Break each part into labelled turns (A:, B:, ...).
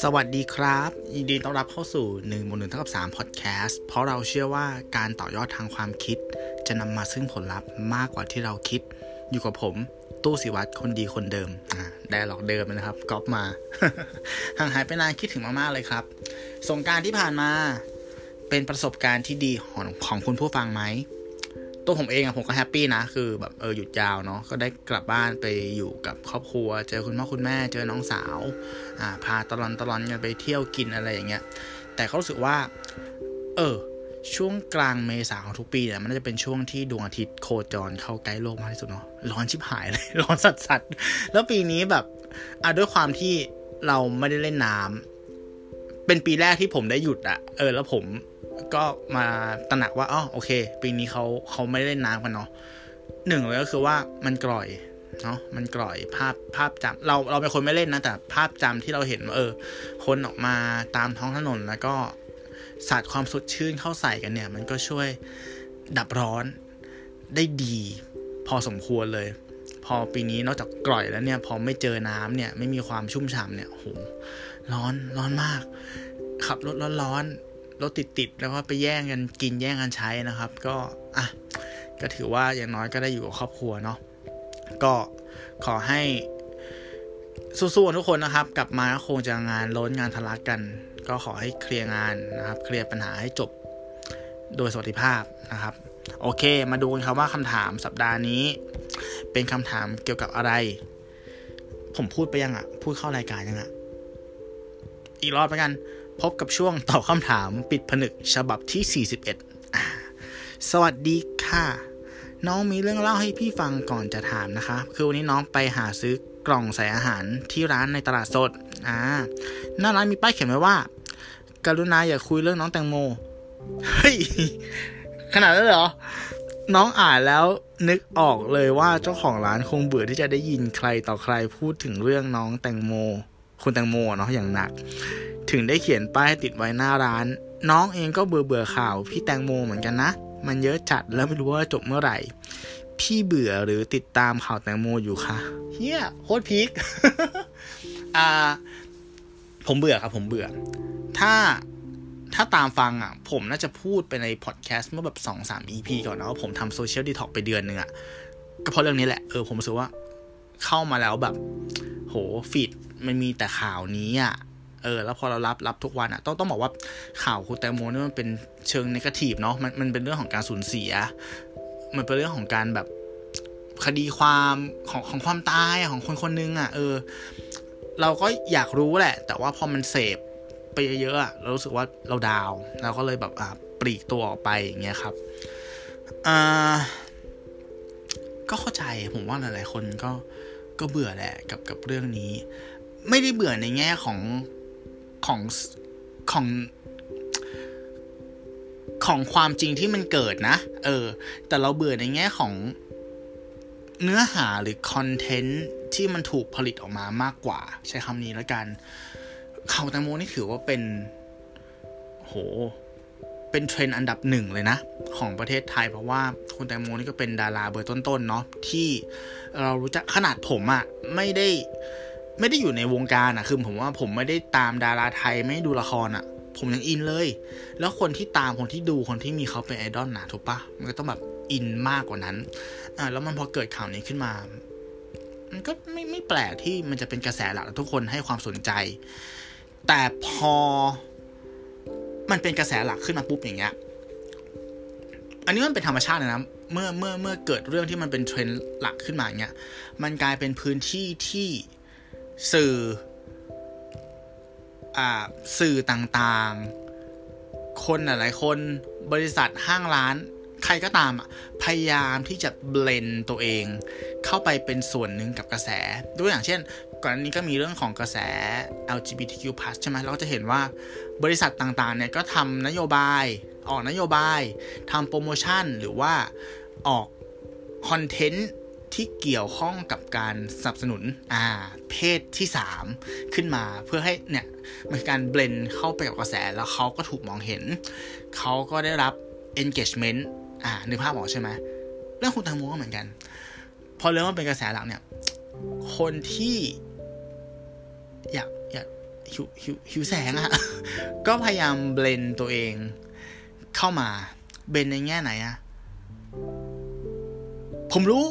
A: สวัสดีครับ ยินดีต้อนรับเข้าสู่1นึ่งบนหนึ่งเท่ากับ3พอดแคสต์เพราะเราเชื่อว่าการต่อยอดทางความคิด จะนำมาซึ่งผลลัพธ์มากกว่าที่เราคิด อยู่กับผมตู้สิวัตรคนดีคนเดิมได้หลอกเดิมนะครับก๊อปมา ห่างหายไปนานคิดถึงมากๆเลยครับ สงการที่ผ่านมาเป็นประสบการณ์ที่ดีของของคุณผู้ฟังไหม ตัวผมเองอะผมก็แฮปปี้นะ คือแบบเออหยุดยาวเนาะก็ได้กลับบ้านไปอยู่กับครอบครัว เจอคุณพ่อคุณแม่เจอน้องสาวอ่าพาตลอนตลอนกันไปเที่ยวกินอะไรอย่างเงี้ย แต่เขารู้สึกว่า เออ ช่วงกลางเมษาของทุกปีเนี่ยมันจะเป็นช่วงที่ดวงอาทิตย์โคจรเข้าใกล้โลกมากที่สุดเนาะร้อนชิบหายเลย ร้อนสัสสัสๆแล้วปีนี้แบบอะด้วยความที่เราไม่ได้เล่นน้ำเป็นปีแรกที่ผมได้หยุดอะเออ แล้วผม ก็มาตระหนักว่าอ๋อโอเค ปีนี้เขาเขาไม่ได้เล่นน้ำกันเนาะหนึ่งเลยก็คือว่ามันกร่อยเนาะมันกร่อยภาพภาพจำเราเราเป็นคนไม่เล่นนะ แต่ภาพจำที่เราเห็นเออ คนออกมาตามท้องถนนแล้วก็สาดความสดชื่นเข้าใส่กันเนี่ย มันก็ช่วยดับร้อนได้ดี พอสมควรเลย พอปีนี้นอกจากกร่อยแล้วเนี่ย พอไม่เจอน้ำเนี่ย ไม่มีความชุ่มฉ่ำเนี่ยโหร้อนร้อนมาก ขับรถร้อนร้อน รถติดติดๆแล้วก็ไปแย่งกันกินแย่งกันใช้นะครับ ก็อะก็ถือว่าอย่างน้อยก็ได้อยู่กับครอบครัวเนาะก็ขอให้สู้ๆทุกคนนะครับ กลับมาก็คงจะงานล้นงานทะลักกัน ก็ขอให้เคลียร์งานนะครับ เคลียร์ปัญหาให้จบโดยสวัสดิภาพนะครับ โอเค มาดูกันครับว่าคำถามสัปดาห์นี้ เป็นคำถามเกี่ยวกับอะไร ผมพูดไปยังอะพูดเข้ารายการยังอะอีกรอบแล้วกัน พบกับช่วงตอบคำถามปิดผนึกฉบับที่ 41อ่าสวัสดีค่ะ น้องมีเรื่องเล่าให้พี่ฟังก่อนจะถามนะคะ คือวันนี้น้องไปหาซื้อกล่องใส่อาหารที่ร้านในตลาดสด อ่า หน้าร้านมีป้ายเขียนไว้ว่า กรุณาอย่าคุยเรื่องน้องแตงโม เฮ้ย ขนาดนั้นเหรอ น้องอ่านแล้วนึกออกเลยว่าเจ้าของร้านคงเบื่อที่จะได้ยินใครต่อใครพูดถึงเรื่องน้องแตงโม คุณแตงโมเนาะอย่างหนัก ถึงได้เขียนป้ายติดไว้หน้าร้าน น้องเองก็เบื่อเบื่อข่าวพี่แตงโมเหมือนกันนะ มันเยอะจัดแล้วไม่รู้ว่าจบเมื่อไหร่ พี่เบื่อหรือติดตามข่าวแตงโมอยู่คะเฮียโคตรพีคอ่า ผมเบื่อครับ ผมเบื่อ ถ้าถ้าตามฟังอะ ผมน่าจะพูดไปในพอดแคสต์เมื่อแบบสองสาม EP ก่อนนะว่าผมทำโซเชียลดีท็อกไปเดือนหนึ่งอะ ก็เพราะเรื่องนี้แหละ เออผมรู้สึกว่าเข้ามาแล้วแบบ โหฟีดมันมีแต่ข่าวนี้อะ เออแล้วพอเรารับรับทุกวันอะต้องต้องบอกว่าข่าวคุณแตงโมนี่มันเป็นเชิงนกาทีฟเนาะมันมันเป็นเรื่องของการสูญเสีย มันเป็นเรื่องของการแบบคดีความของของความตายของคนคนนึงอะ เออ เราก็อยากรู้แหละ แต่ว่าพอมันเสพไปเยอะๆอะเรารู้สึกว่าเราดาวเราก็เลยแบบอ่าปลีกตัวออกไปอย่างเงี้ยครับอ่าก็เข้าใจผมว่าหลาย ๆ คนก็ก็เบื่อแหละกับกับเรื่องนี้ ไม่ได้เบื่อในแง่ของ ของของของความจริงที่มันเกิดนะ เออ แต่เราเบื่อในแง่ของเนื้อหาหรือคอนเทนต์ที่มันถูกผลิตออกมามากกว่า ใช้คำนี้แล้วกันข่าวแตงโมนี่ถือว่าเป็น โห เป็นเทรนด์อันดับหนึ่งเลยนะ ของประเทศไทยเพราะว่าคุณแตงโมนี่ก็เป็นดาราเบอร์ต้นๆเนาะที่เรารู้จักขนาดผมอะไม่ได้ ไม่ได้อยู่ในวงการอะคือผมว่าผมไม่ได้ตามดาราไทยไม่ดูละครอะผมยังอินเลย แล้วคนที่ตามคนที่ดูคนที่มีเขาเป็นไอดอลนะถูกปะมันก็ต้องแบบอินมากกว่านั้น อ่า แล้วมันพอเกิดข่าวนี้ขึ้นมา มันก็ไม่ไม่แปลกที่มันจะเป็นกระแสหลักและทุกคนให้ความสนใจ แต่พอ มันเป็นกระแสหลักขึ้นมาปุ๊บอย่างเงี้ย อันนี้มันเป็นธรรมชาตินะ เมื่อเมื่อเมื่อเกิดเรื่องที่มันเป็นเทรนด์หลักขึ้นมาเงี้ย มันกลายเป็นพื้นที่ที่ สื่ออาสื่อต่างๆ คนหลายๆคนบริษัทห้างร้าน ใครก็ตามอะพยายามที่จะเบลนตัวเอง เข้าไปเป็นส่วนหนึ่งกับกระแสตัวอย่างเช่น ก่อนนนี้ก็มีเรื่องของกระแส LGBTQ+ ใช่ไหมเราจะเห็นว่าบริษัทต่างๆเนี่ยก็ทำนโยบาย ออกนโยบายทำโปรโมชั่นหรือว่าออกคอนเทนต์ ที่เกี่ยวข้องกับการสนับสนุนอ่าเพศที่ 3 ขึ้นมาเพื่อให้เนี่ยมันการเบลนเข้าไปกับกระแสแล้วเขาก็ถูกมองเห็น เขาก็ได้รับ engagement อ่านึกภาพออกใช่ไหมเรื่องคุณตังโมก็เหมือนกัน พอเรื่องว่าเป็นกระแสหลักเนี่ย คนที่ อยากอยากหิวหิวหิวแสงอะก็พยายามเบลนตัวเองเข้ามาเบนในแง่ไหนอะผมรู้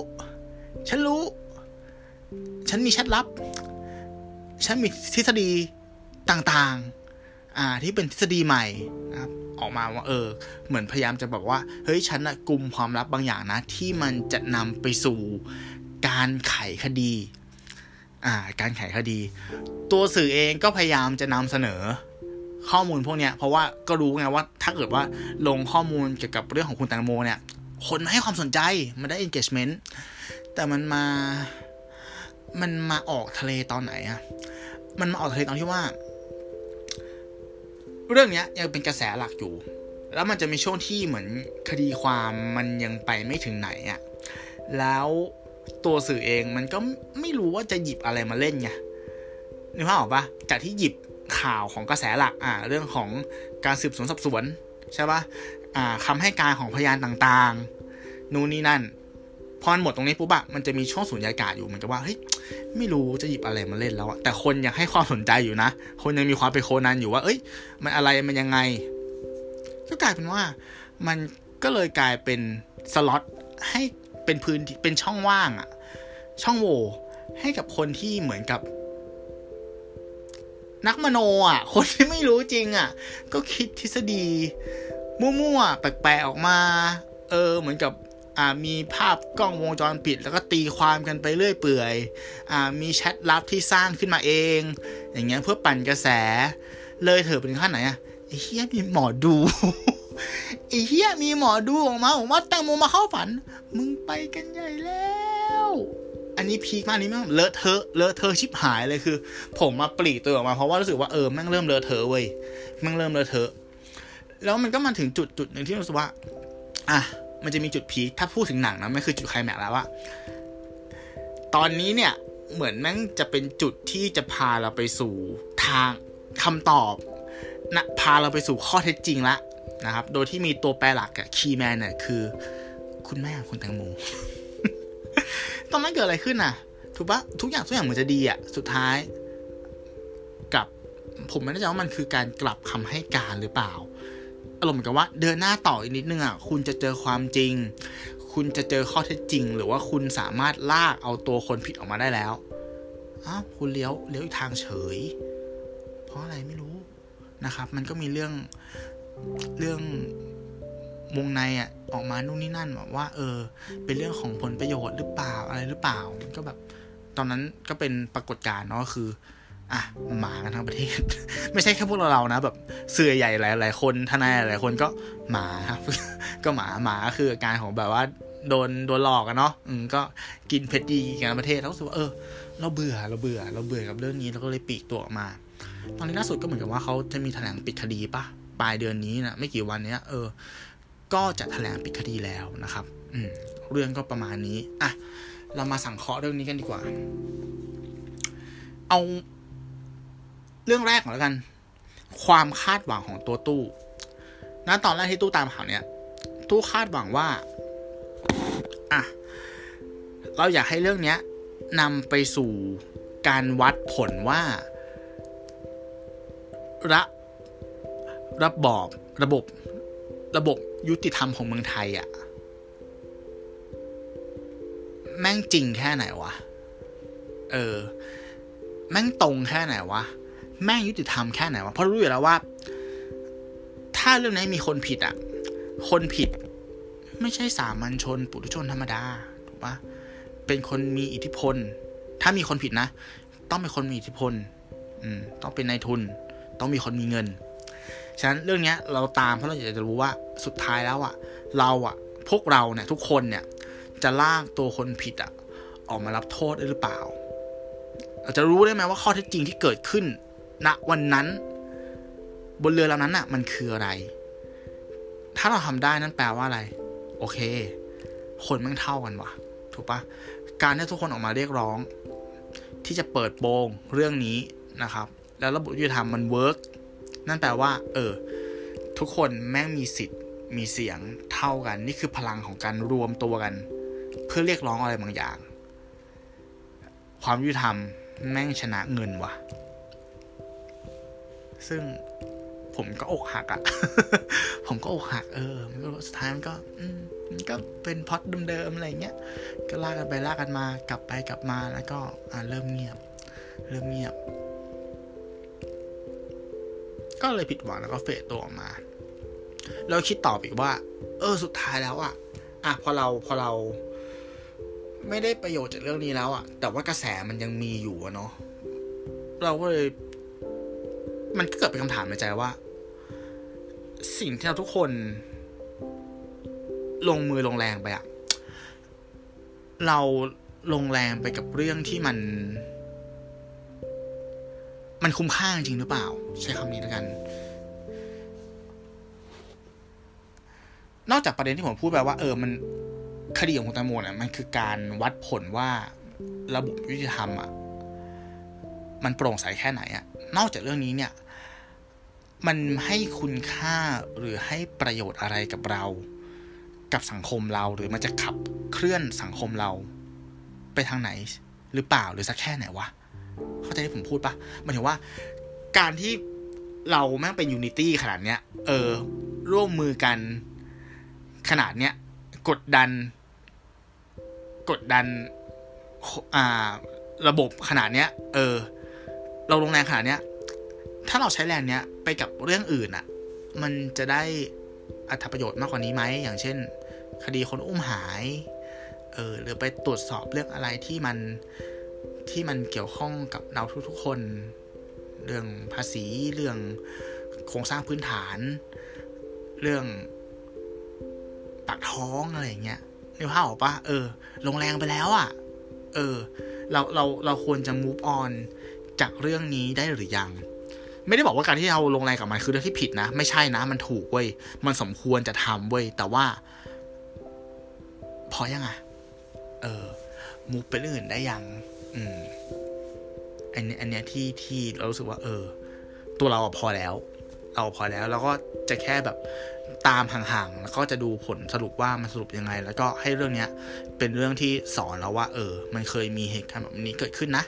A: ฉันรู้ ฉันมีแชัดลับ ฉันมีทฤษฎีต่างๆ อ่า ที่เป็นทฤษฎีใหม่นะครับ ออกมาว่าเออ เหมือนพยายามจะบอกว่า เฮ้ย ฉันนะกลุ่มความลับบางอย่างนะ ที่มันจะนำไปสู่การไขคดี อ่า การไขคดี ตัวสื่อเองก็พยายามจะนำเสนอข้อมูลพวกเนี้ย เพราะว่าก็รู้ไงว่า ถ้าเกิดว่าลงข้อมูลเกี่ยวกับเรื่องของคุณแตงโมเนี่ย คนให้ความสนใจ มันได้ engagement แต่มันมา มันมาออกทะเลตอนไหนอะมันมาออกทะเลตอนที่ว่า เรื่องเนี้ยังเป็นกระแสหลักอยู่ แล้วมันจะมีช่วงที่เหมือนคดีความมันยังไปไม่ถึงไหนอะแล้วตัวสื่อเองมันก็ไม่รู้ว่าจะหยิบอะไรมาเล่นไงนึกภาพออกปะจากที่หยิบข่าวของกระแสหลัก อ่า เรื่องของการสืบสวนสอบสวนใช่ปะอ่าคำให้การของพยานต่างๆ นู่นนี่นั่น พอมันหมดตรงนี้ปุ๊บอะมันจะมีช่วงสูญญากาศอยู่เหมือนกับว่าเฮ้ยไม่รู้จะหยิบอะไรมาเล่นแล้วอะแต่คนยังให้ความสนใจอยู่นะ คนยังมีความเป็นโคนันอยู่ว่า เอ้ย มันอะไรมันยังไง ก็กลายเป็นว่า มันก็เลยกลายเป็นสล็อตให้เป็นพื้นเป็นช่องว่างอะช่องโหว่ให้กับคนที่เหมือนกับ นักมโนอะ คนที่ไม่รู้จริงอะ ก็คิดทฤษฎี มั่วๆแปลกๆออกมา เออ เหมือนกับ มีภาพกล้องวงจรปิด แล้วก็ตีความกันไปเรื่อยเปื่อยอมีแชทลับที่สร้างขึ้นมาเอง อย่างเงี้ยเพื่อปั่นกระแส เลยเถอะเป็นขั้นไหนอะไอ้เฮียมีหมอดูไอ้เฮียมีหมอดูออกมาบอกว่าแตงโมมาเข้าฝัน มึงไปกันใหญ่แล้ว อันนี้พีคมากนี่แม่งเลอะเทอะเลอะเทอะชิบหายเลยคือ ผมมาปลีตัวออกมาเพราะว่ารู้สึกว่าเออแม่งเริ่มเลอะเทอะเว้ยแม่งเริ่มเลอะเทอะ แล้วมันก็มาถึงจุดจุดหนึ่งที่รู้สึกว่า อะ มันจะมีจุดพีคถ้าพูดถึงหนังนะไม่คือจุดไคลแม็กซ์แล้วว่าตอนนี้เนี่ยเหมือนแม่งจะเป็นจุดที่จะพาเราไปสู่ทางคำตอบนะพาเราไปสู่ข้อเท็จจริงละนะครับ โดยที่มีตัวแปรหลักอะคีแมนเนี่ยคือ คุณแม่ของคุณแตงโมตอนนั้นเกิดอะไรขึ้นน่ะถูกปะทุกอย่างทุกอย่างเหมือนจะดีอะสุดท้ายกับผมไม่แน่ใจว่ามันคือการกลับคำให้การหรือเปล่า อารมณ์เหมือนกับว่าเดินหน้าต่ออีกนิดนึงอะคุณจะเจอความจริง คุณจะเจอข้อเท็จจริง หรือว่าคุณสามารถลากเอาตัวคนผิดออกมาได้แล้วอ้าวคุณเลี้ยวเลี้ยวอีกทางเฉย เพราะอะไรไม่รู้นะครับ มันก็มีเรื่องเรื่องวงในอะออกมานู่นนี่นั่นแบบว่า เออ เป็นเรื่องของผลประโยชน์หรือเปล่าอะไรหรือเปล่ามันก็แบบ ตอนนั้นก็เป็นปรากฏการณ์เนาะคือ อะหมากันทั้งประเทศ ไม่ใช่แค่พวกเราเรานะ แบบเสื่อใหญ่หลาย ๆ คนทนายหลายคนก็หมาครับก็หมาหมาคืออาการของแบบว่าโดนโดนหลอกกันเนาะอืมก็กินเพชรดีกันประเทศแล้วรู้สึกว่าเออ เราเบื่อเราเบื่อ เราเบื่อกับเรื่องนี้เราก็เลยปีกตัวออกมา ตอนนี้ล่าสุดก็เหมือนกับว่าเขาจะมีแถลงปิดคดีปะปลายเดือนนี้นะไม่กี่วันเนี้ย เออ ก็จะแถลงปิดคดีแล้วนะครับ อืมเรื่องก็ประมาณนี้อะเรามาสังเคราะห์เรื่องนี้กันดีกว่า เอา เรื่องแรกก่อนแล้วกัน ความคาดหวังของตัวตู้ณตอนแรกที่ตู้ตามข่าวเนี่ยตู้คาดหวังว่าอะเราอยากให้เรื่องเนี้ยนำไปสู่การวัดผลว่าระระบอบระบบระบบยุติธรรมของเมืองไทยอะ่ะแม่งจริงแค่ไหนวะ เออ แม่งตรงแค่ไหนวะ แม่งยุติธรรมแค่ไหนวะเพราะรู้อยู่แล้วว่า ถ้าเรื่องนี้มีคนผิดอะ่ะคนผิดไม่ใช่สามัญชน ปุถุชนธรรมดาถูกปะเป็นคนมีอิทธิพล ถ้ามีคนผิดนะ ต้องเป็นคนมีอิทธิพล อืม ต้องเป็นนายทุน ต้องมีคนมีเงิน ฉะนั้นเรื่องนี้เราตามเพราะเราอยากจะรู้ว่าสุดท้ายแล้วอะเราอะพวกเราเนี่ยทุกคนเนี่ย จะลากตัวคนผิดอะออกมารับโทษได้หรือเปล่า เราจะรู้ได้ไหมว่าข้อเท็จจริงที่เกิดขึ้น ณวันนั้น บนเรือลำนั้นอะมันคืออะไร ถ้าเราทำได้นั่นแปลว่าอะไร โอเค คนมันเท่ากันวะถูกปะการที่ทุกคนออกมาเรียกร้อง ที่จะเปิดโปงเรื่องนี้นะครับ แล้วระบบยุติธรรมมันเวิร์กนั่นแปลว่า เออ ทุกคนแม่งมีสิทธิ์ มีเสียงเท่ากัน นี่คือพลังของการรวมตัวกัน เพื่อเรียกร้องอะไรบางอย่าง ความยุติธรรมแม่งชนะเงินว่ะ ซึ่งผมก็อกหักอะ่ะ ผมก็อกหัก เออสุดท้ายมันก็มันก็เป็นพอดเดิมๆอะไรเงี้ย ก็ลากกันไปลากกันมากลับไปกลับมาแล้วก็อ่าเริ่มเงียบ เริ่มเงียบ ก็เลยผิดหวังแล้วก็เฟดตัวออกมาแล้วคิดตอบอีกว่า เออสุดท้ายแล้วอะอะพอเราพอเรา ไม่ได้ประโยชน์จากเรื่องนี้แล้วอะแต่ว่ากระแสมันยังมีอยู่เนาะเราก็เลย มันก็เกิดเป็นคำถามในใจว่า สิ่งที่เราทุกคน ลงมือลงแรงไปอะเราลงแรงไปกับเรื่องที่มัน มันคุ้มค่าจริงหรือเปล่า ใช้คำนี้แล้วกัน นอกจากประเด็นที่ผมพูดไปว่า เออมันคดีของคุณตังโมเนี่ยมันคือการวัดผลว่าระบบยุติธรรมอะมันโปร่งใสแค่ไหนอะ นอกจากเรื่องนี้เนี่ย มันให้คุณค่าหรือให้ประโยชน์อะไรกับเรา กับสังคมเราหรือมันจะขับเคลื่อนสังคมเรา ไปทางไหน หรือเปล่าหรือสักแค่ไหนวะเข้าใจที่ผมพูดปะมายถึงว่า การที่เราแม่งเป็นยูนิตี้ขนาดเนี้ย เออ ร่วมมือกันขนาดเนี้ย กดดัน กดดัน อ่า ระบบขนาดเนี้ย เออ เราลงแรงขนาดเนี้ย ถ้าเราใช้แรงเนี้ยไปกับเรื่องอื่นอะ่ะมันจะได้อัตประโยชน์มากกว่านี้ไหม อย่างเช่น คดีคนอุ้มหาย เออ หรือไปตรวจสอบเรื่องอะไรที่มันที่มันเกี่ยวข้องกับเราทุกๆคน เรื่องภาษี เรื่องโครงสร้างพื้นฐาน เรื่องปากท้องอะไรอย่างเงี้ยนึกภาพออกปะเออ ลงแรงไปแล้วอะ่ะ เออ เรา เรา เราควรจะ move on จากเรื่องนี้ได้หรือยัง ไม่ได้บอกว่าการที่เราลงแรงกับมันคือเรื่องที่ผิดนะ ไม่ใช่นะ มันถูกเว้ย มันสมควรจะทำเว้ย แต่ว่า พอยังไงเออมุกไปเรื่องอื่นได้ยัง อืม อันนี้อันเนี้ยที่ที่เรารู้สึกว่า เออ ตัวเราพอแล้ว เราพอแล้ว แล้วก็จะแค่แบบตามห่างๆ แล้วก็จะดูผลสรุปว่ามันสรุปยังไง แล้วก็ให้เรื่องเนี้ย เป็นเรื่องที่สอนเราว่า เออ มันเคยมีเหตุการณ์แบบนี้เกิดขึ้นนะ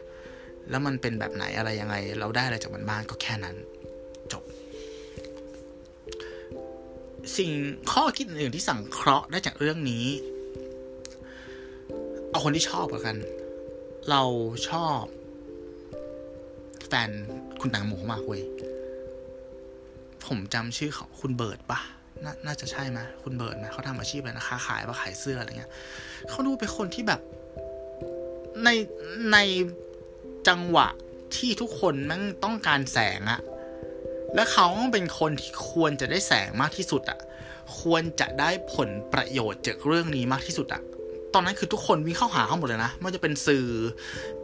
A: แล้วมันเป็นแบบไหนอะไรยังไง เราได้อะไรจากมันบ้างก็แค่นั้น จบ สิ่งข้อคิดอื่นที่สังเคราะห์ได้จากเรื่องนี้ เอาคนที่ชอบกัน เราชอบ แฟนคุณแตงโมมากเว้ยผมจำชื่อเขาคุณเบิร์ดปะนน่าจะใช่ไหมคุณเบิร์ดไหมเขาทำอาชีพอะไรนะค้าขายว่าขายเสื้ออะไรเงี้ยเขาดูเป็นคนที่แบบในใน จังหวะที่ทุกคนแม่งต้องการแสงอะและเขาเป็นคนที่ควรจะได้แสงมากที่สุดอะควรจะได้ผลประโยชน์จากเรื่องนี้มากที่สุดอะตอนนั้นคือทุกคนวิ่งเข้าหาเขาหมดเลยนะไม่ว่าจะเป็นสื่อ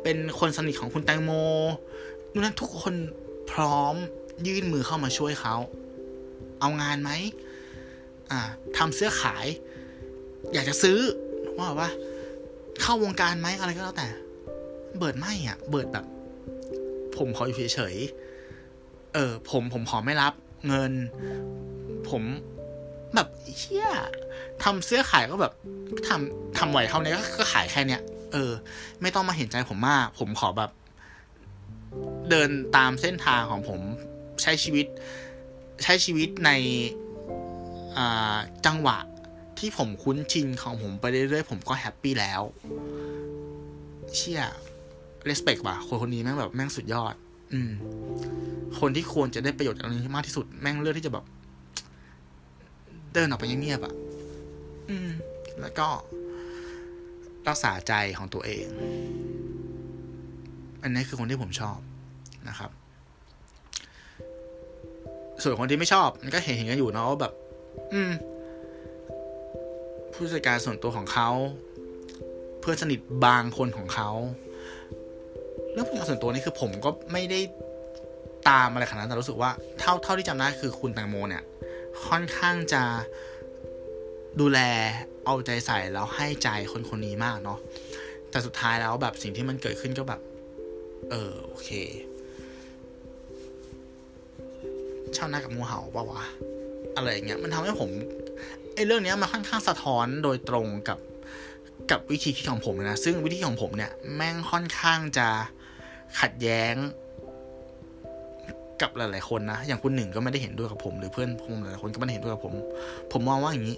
A: เป็นคนสนิทของคุณแตงโมนู่นนั้นทุกคนพร้อมยื่นมือเข้ามาช่วยเขา เอางานไหมอ่าทำเสื้อขาย อยากจะซื้อว่าว่าเข้าวงการไหมอะไรก็แล้วแต่ เบิร์ดไม่อะ เบิร์ดแบบ ผมขออยู่เฉยๆเออ ผมผมขอไม่รับเงิน ผมแบบเชี่ยทำเสื้อขายก็แบบทำทำไหวเท่านี้ก็ขายแค่เนี้ยเออ ไม่ต้องมาเห็นใจผมมาก ผมขอแบบ เดินตามเส้นทางของผมใช้ชีวิต ใช้ชีวิตในจังหวะที่ผมคุ้นชินของผมไปเรื่อยๆผมก็แฮปปี้แล้ว เชี่ย เรสเพคว่ะคนคนนี้แม่งแบบแม่งสุดยอด อืม คนที่ควรจะได้ประโยชน์จากตรงนี้มากที่สุดแม่งเลือกที่จะแบบ เดินออกไปเงียบๆอะ อืม แล้วก็รักษาใจของตัวเอง อันนี้คือคนที่ผมชอบนะครับ ส่วนคนที่ไม่ชอบ มันก็เห็นเห็นกันอยู่เนาะว่าแบบ อืม ผู้จัดการส่วนตัวของเขา เพื่อนสนิทบางคนของเขา รื่องผู้จัดการส่วนตัวนี่คือผมก็ไม่ได้ตามอะไรขนาดนั้นแต่รู้สึกว่าเท่าเท่าที่จำได้คือคุณแตงโมเนี่ย ค่อนข้างจะดูแลเอาใจใส่แล้วให้ใจคนคนนี้มากเนาะแต่สุดท้ายแล้วแบบสิ่งที่มันเกิดขึ้นก็แบบ เออโอเคชาวนากับงูเห่าปะวะอะไรอย่างเงี้ยมันทำให้ผมไอ้เรื่องเนี้ยมันค่อนข้างสะท้อนโดยตรงกับกับวิธีคิดของผมนะ ซึ่งวิธีของผมเนี่ย แม่งค่อนข้างจะ ขัดแย้ง กับหลาย ๆ คนนะ อย่างคุณหนึ่งก็ไม่ได้เห็นด้วยกับผม หรือเพื่อนผมหลายๆคนก็ไม่ได้เห็นด้วยกับผม ผมมองว่าอย่างนี้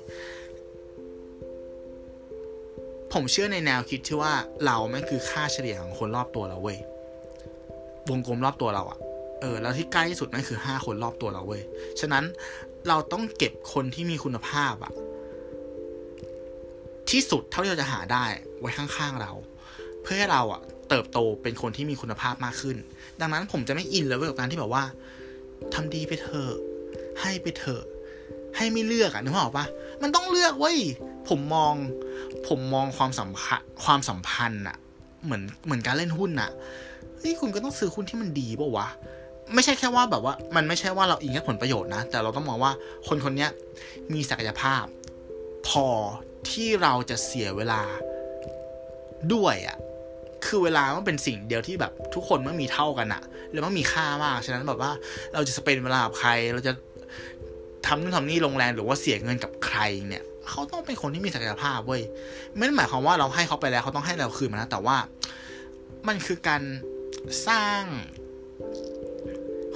A: ผมเชื่อในแนวคิดที่ว่าเราแม่งคือค่าเฉลี่ยของคนรอบตัวเราเว้ยวงกลมรอบตัวเราอะเออแล้วที่ใกล้ที่สุดนั่นคือห้าคนรอบตัวเราเว้ย ฉะนั้นเราต้องเก็บคนที่มีคุณภาพอะที่สุดเท่าที่เราจะหาได้ไว้ข้างๆเรา เพื่อให้เราอะ เติบโตเป็นคนที่มีคุณภาพมากขึ้น ดังนั้นผมจะไม่อินเลยกับการที่แบบว่าทำดีไปเถอะให้ไปเถอะให้ไม่เลือกอะนึกออกปะมันต้องเลือกเว้ยผมมองผมมองความสัมพันธ์ความสัมพันธ์อะเหมือนเหมือนการเล่นหุ้นอะเฮ้ยคุณก็ต้องซื้อหุ้นที่มันดีป่าวะไม่ใช่แค่ว่าแบบว่า มันไม่ใช่ว่าเราอิงแค่ผลประโยชน์นะ แต่เราต้องมองว่าคนคนนี้มีศักยภาพ พอที่เราจะเสียเวลาด้วยอะ่ะ คือเวลามันเป็นสิ่งเดียวที่แบบทุกคนไม่มีเท่ากันอะแล้วมันมีค่ามาก ฉะนั้นแบบว่าเราจะสเปนเวลากับใคร เราจะทำนู่นทำนี่โรงแรมหรือว่าเสียเงินกับใครเนี่ย เขาต้องเป็นคนที่มีศักยภาพเว้ย ไม่ได้หมายความว่าเราให้เขาไปแล้วเขาต้องให้เราคืนมานะแต่ว่า มันคือการสร้าง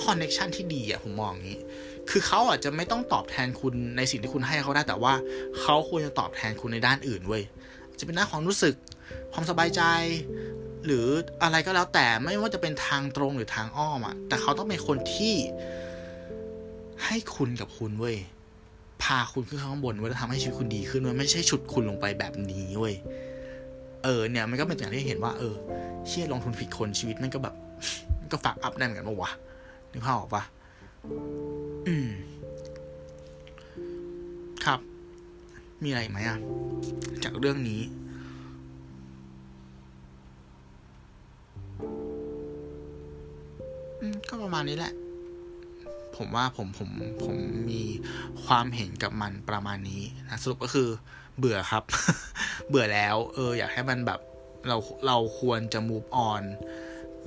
A: คอนเน็ชันที่ดีอะผมมองอย่างนี้ คือเขาอาจจะไม่ต้องตอบแทนคุณในสิ่งที่คุณให้เขาได้แต่ว่าเขาควรจะตอบแทนคุณในด้านอื่นเว้ย จะเป็นด้านความรู้สึก ความสบายใจ หรืออะไรก็แล้วแต่ไม่ว่าจะเป็นทางตรงหรือทางอ้อมอะแต่เขาต้องเป็นคนที่ให้คุณกับคุณเว้ยพาคุณขึ้นข้างบนเว้ยแล้วทำให้ชีวิตคุณดีขึ้นเว้ยไม่ใช่ฉุดคุณลงไปแบบนี้เว้ยเออเนี่ยมันก็เป็นอย่างที่เห็นว่า เออ เชี่ยลงทุนผิดคนชีวิตมันก็แบบก็ฝากอัพได้เหมือนกันปะวะนึกภาพออกปะอืม ครับ มีอะไรไหมอะจากเรื่องนี้ มก็ประมาณนี้แหละ ผมว่าผมผมผมมีความเห็นกับมันประมาณนี้นะสรุปก็คือเบื่อครับ เบื่อแล้ว เออ อยากให้มันแบบเราเราควรจะ move on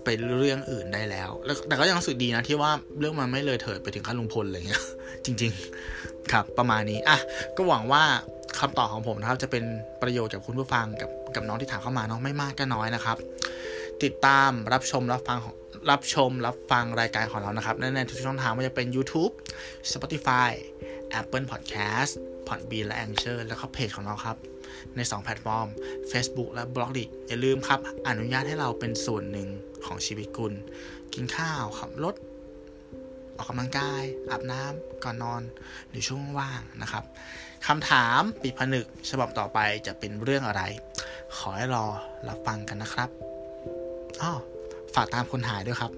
A: ไปเรื่องอื่นได้แล้ว แล้ว แต่ก็ยังรู้สึกดีนะที่ว่าเรื่องมันไม่เลยเถิดไปถึงขั้นลุงพลอะไรเงี้ย จริง ๆ ครับ ประมาณนี้ อะ ก็หวังว่าคำตอบของผมนะครับ จะเป็นประโยชน์กับคุณผู้ฟังกับกับน้องที่ถามเข้ามาเนาะไม่มากก็น้อยนะครับ ติดตามรับชมรับฟังของ รับชมรับฟังรายการของเรานะครับในทุกช่องทางไม่ว่าจะเป็น YouTube Spotify Apple Podcast Podbean และ Anchor แล้วก็เพจของเราครับ ใน 2 แพลตฟอร์ม Facebook และ b ล็อกดิอย่าลืมครับ อนุญาตให้เราเป็นส่วนหนึ่งของชีวิตคุณ กินข้าวขับรถ ออกกำลังกาย อาบน้ำก่อนนอน หรือช่วงว่างนะครับคำถามปิดผนึก ฉบับต่อไปจะเป็นเรื่องอะไร ขอให้รอรับฟังกันนะครับอ้อ ฝากตามคนหายด้วยครับ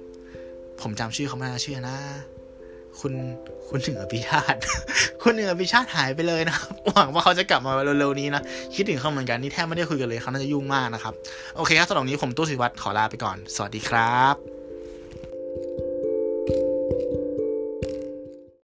A: ผมจำชื่อเขาไม่ได้ชื่อนะ คุณคุณเหนือพิชาติ คุณเหนือพิชาติหายไปเลยนะครับ หวังว่าเขาจะกลับมาเร็วๆนี้นะ คิดถึงเขาเหมือนกันนี่แทบไม่ได้คุยกันเลยเขาน่าจะยุ่งมากนะครับ โอเคครับสำหรับนี้ผมตู้สิวัตรขอลาไปก่อน สวัสดีครับ